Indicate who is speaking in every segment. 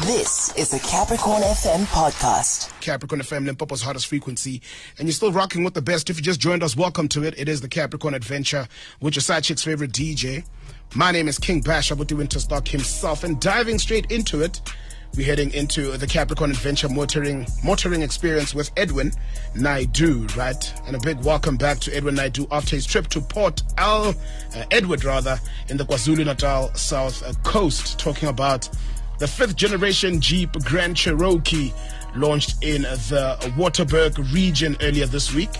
Speaker 1: This is the Capricorn FM podcast.
Speaker 2: Capricorn FM, Limpopo's hottest frequency. And you're still rocking with the best. If you just joined us, welcome to it. It is the Capricorn Adventure with your side chick's favorite DJ. My name is King Bash, Abuti Winterstock himself. And diving straight into it, we're heading into the Capricorn Adventure motoring motoring experience with Edwin Naidu, right? And a big welcome back to Edwin Naidu after his trip to Port Al uh, Edward, rather, in the KwaZulu Natal South Coast, talking about the fifth generation Jeep Grand Cherokee launched in the Waterberg region earlier this week.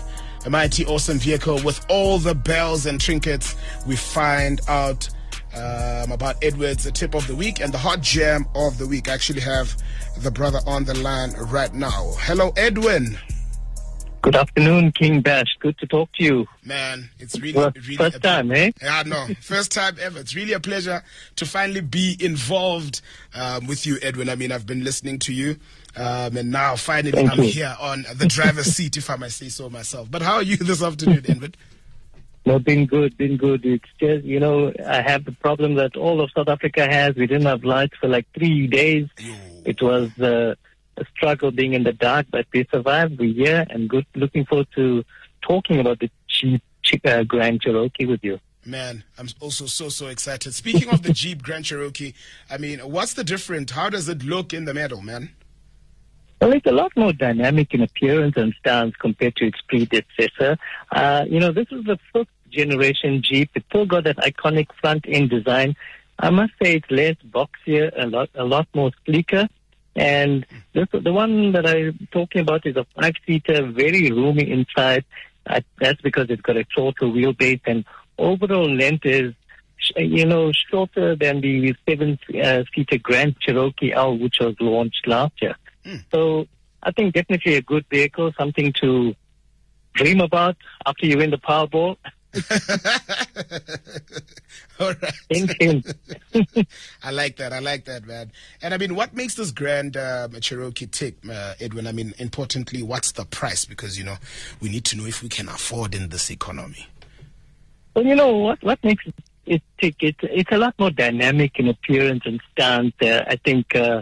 Speaker 2: A mighty awesome vehicle with all the bells and trinkets. We find out um, about Edwards, the tip of the week, and the hot jam of the week. I actually have the brother on the line right now. Hello, Edwin.
Speaker 3: Good afternoon, King Bash. Good to talk to you.
Speaker 2: Man, it's really,
Speaker 3: Well,
Speaker 2: really
Speaker 3: first time, eh?
Speaker 2: Yeah, no, first time ever. It's really a pleasure to finally be involved um, with you, Edwin. I mean, I've been listening to you, um, and now finally
Speaker 3: Thank
Speaker 2: I'm
Speaker 3: you.
Speaker 2: here on the driver's seat, if I may say so myself. But how are you this afternoon, Edwin?
Speaker 3: No, been good, been good. It's just, you know, I have the problem that all of South Africa has. We didn't have lights for like three days.
Speaker 2: Yo.
Speaker 3: It was uh, struggle being in the dark, but we survived. We're here and good. Looking forward to talking about the Jeep Ch- uh, Grand Cherokee with you.
Speaker 2: Man, I'm also so so excited. Speaking of the Jeep Grand Cherokee, I mean, what's the difference? How does it look in the middle, man?
Speaker 3: Well, it's a lot more dynamic in appearance and stance compared to its predecessor. Uh, you know, this is the fifth generation Jeep. It's still got that iconic front end design. I must say it's less boxier, a lot, a lot more sleeker. And this, the one that I'm talking about is a five seater, very roomy inside. That's because it's got a shorter wheelbase and overall length is, you know, shorter than the seven uh, seater Grand Cherokee L, which was launched last year. So I think definitely a good vehicle, something to dream about after you win the Powerball.
Speaker 2: All right.
Speaker 3: Hint, hint.
Speaker 2: I like that. I like that, man. And I mean, what makes this Grand uh, Cherokee tick, uh, Edwin? I mean, importantly, what's the price? Because you know, we need to know if we can afford in this economy.
Speaker 3: Well, you know what? What makes it- it tick? It's it's a lot more dynamic in appearance and stance. Uh, I think uh,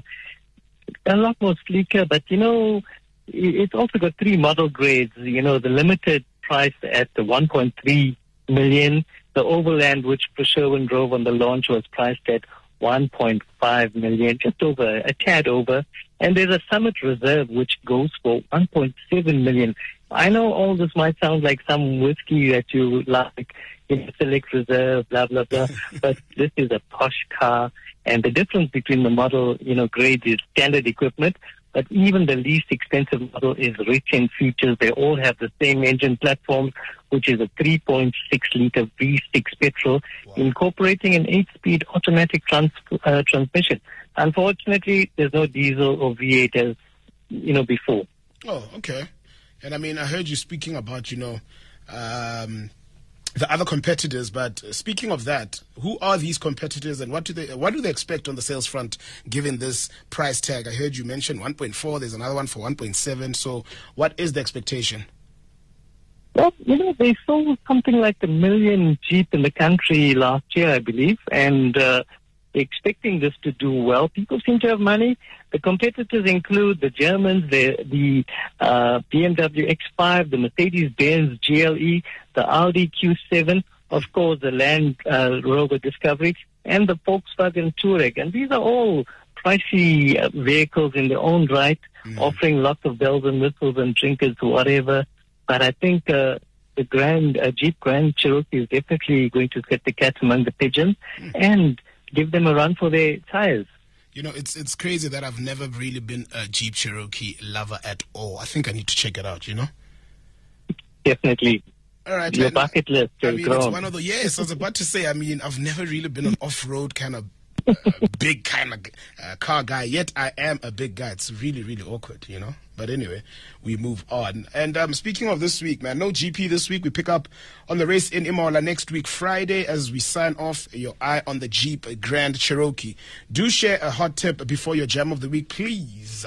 Speaker 3: a lot more sleeker. But you know, it's also got three model grades. You know, the limited price at the 1.3 million. The Overland, which Sherwin drove on the launch, was priced at 1.5 million, just over a tad over. And there's a Summit Reserve, which goes for 1.7 million. I know all this might sound like some whiskey that you like, you know, Select Reserve, blah, blah, blah, but this is a posh car. And the difference between the model, you know, grade is standard equipment, but even the least expensive model is rich in features. They all have the same engine platform, which is a 3.6 liter V6 petrol, incorporating an 8-speed automatic trans- uh, transmission. Unfortunately, there's no diesel or V8 as, you know, before.
Speaker 2: Oh, okay. And I mean, I heard you speaking about, you know, um, the other competitors. But speaking of that, who are these competitors, and what do they what do they expect on the sales front, given this price tag? I heard you mention 1.4. There's another one for 1.7. So, what is the expectation?
Speaker 3: Well, you know, they sold something like a million Jeep in the country last year, I believe, and uh, they're expecting this to do well. People seem to have money. The competitors include the Germans, the the uh, BMW X5, the Mercedes-Benz GLE, the Audi Q7, of course, the Land uh, Rover Discovery, and the Volkswagen Touareg. And these are all pricey uh, vehicles in their own right, offering lots of bells and whistles and trinkets, whatever. But I think uh, the Grand uh, Jeep Grand Cherokee is definitely going to get the cat among the pigeons and give them a run for their tires.
Speaker 2: You know, it's it's crazy that I've never really been a Jeep Cherokee lover at all. I think I need to check it out. You know.
Speaker 3: Definitely.
Speaker 2: All right.
Speaker 3: Your bucket list
Speaker 2: I mean, it's one of the yes. I was about to say. I mean, I've never really been an off-road kind of uh, big kind of uh, car guy. Yet I am a big guy. It's really, really awkward, you know. But anyway, we move on. And um, speaking of this week, man, no GP this week. We pick up on the race in Imola next week, Friday, as we sign off your eye on the Jeep Grand Cherokee. Do share a hot tip before your jam of the week, please.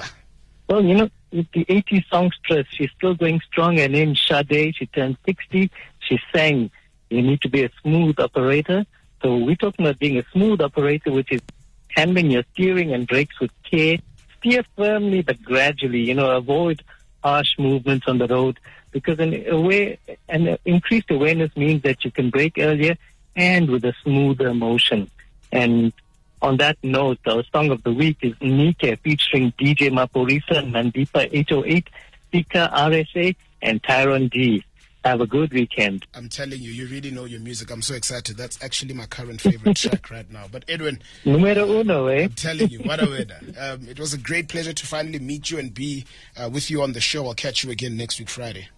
Speaker 3: Well, you know, with the 80 songstress, she's still going strong. And in Sade. She turned 60. She sang, You need to be a smooth operator. So we're talking about being a smooth operator, which is handling your steering and brakes with care. Steer firmly but gradually. You know, avoid harsh movements on the road because an aware an increased awareness means that you can brake earlier and with a smoother motion. And on that note, our song of the week is Nike featuring DJ Maphorisa, Mandipa 808, Pika RSA, and Tyron G. Have a good weekend.
Speaker 2: I'm telling you, you really know your music. I'm so excited. That's actually my current favorite track right now. But Edwin,
Speaker 3: numero uno, eh?
Speaker 2: I'm telling you, what a winner. Um, it was a great pleasure to finally meet you and be uh, with you on the show. I'll catch you again next week, Friday.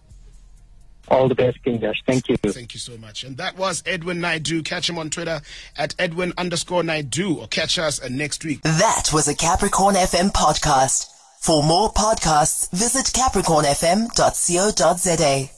Speaker 3: All the best, King Bash. Thank you.
Speaker 2: Thank you so much. And that was Edwin Naidu. Catch him on Twitter at Edwin underscore Naidu or catch us uh, next week.
Speaker 1: That was a Capricorn FM podcast. For more podcasts, visit capricornfm.co.za.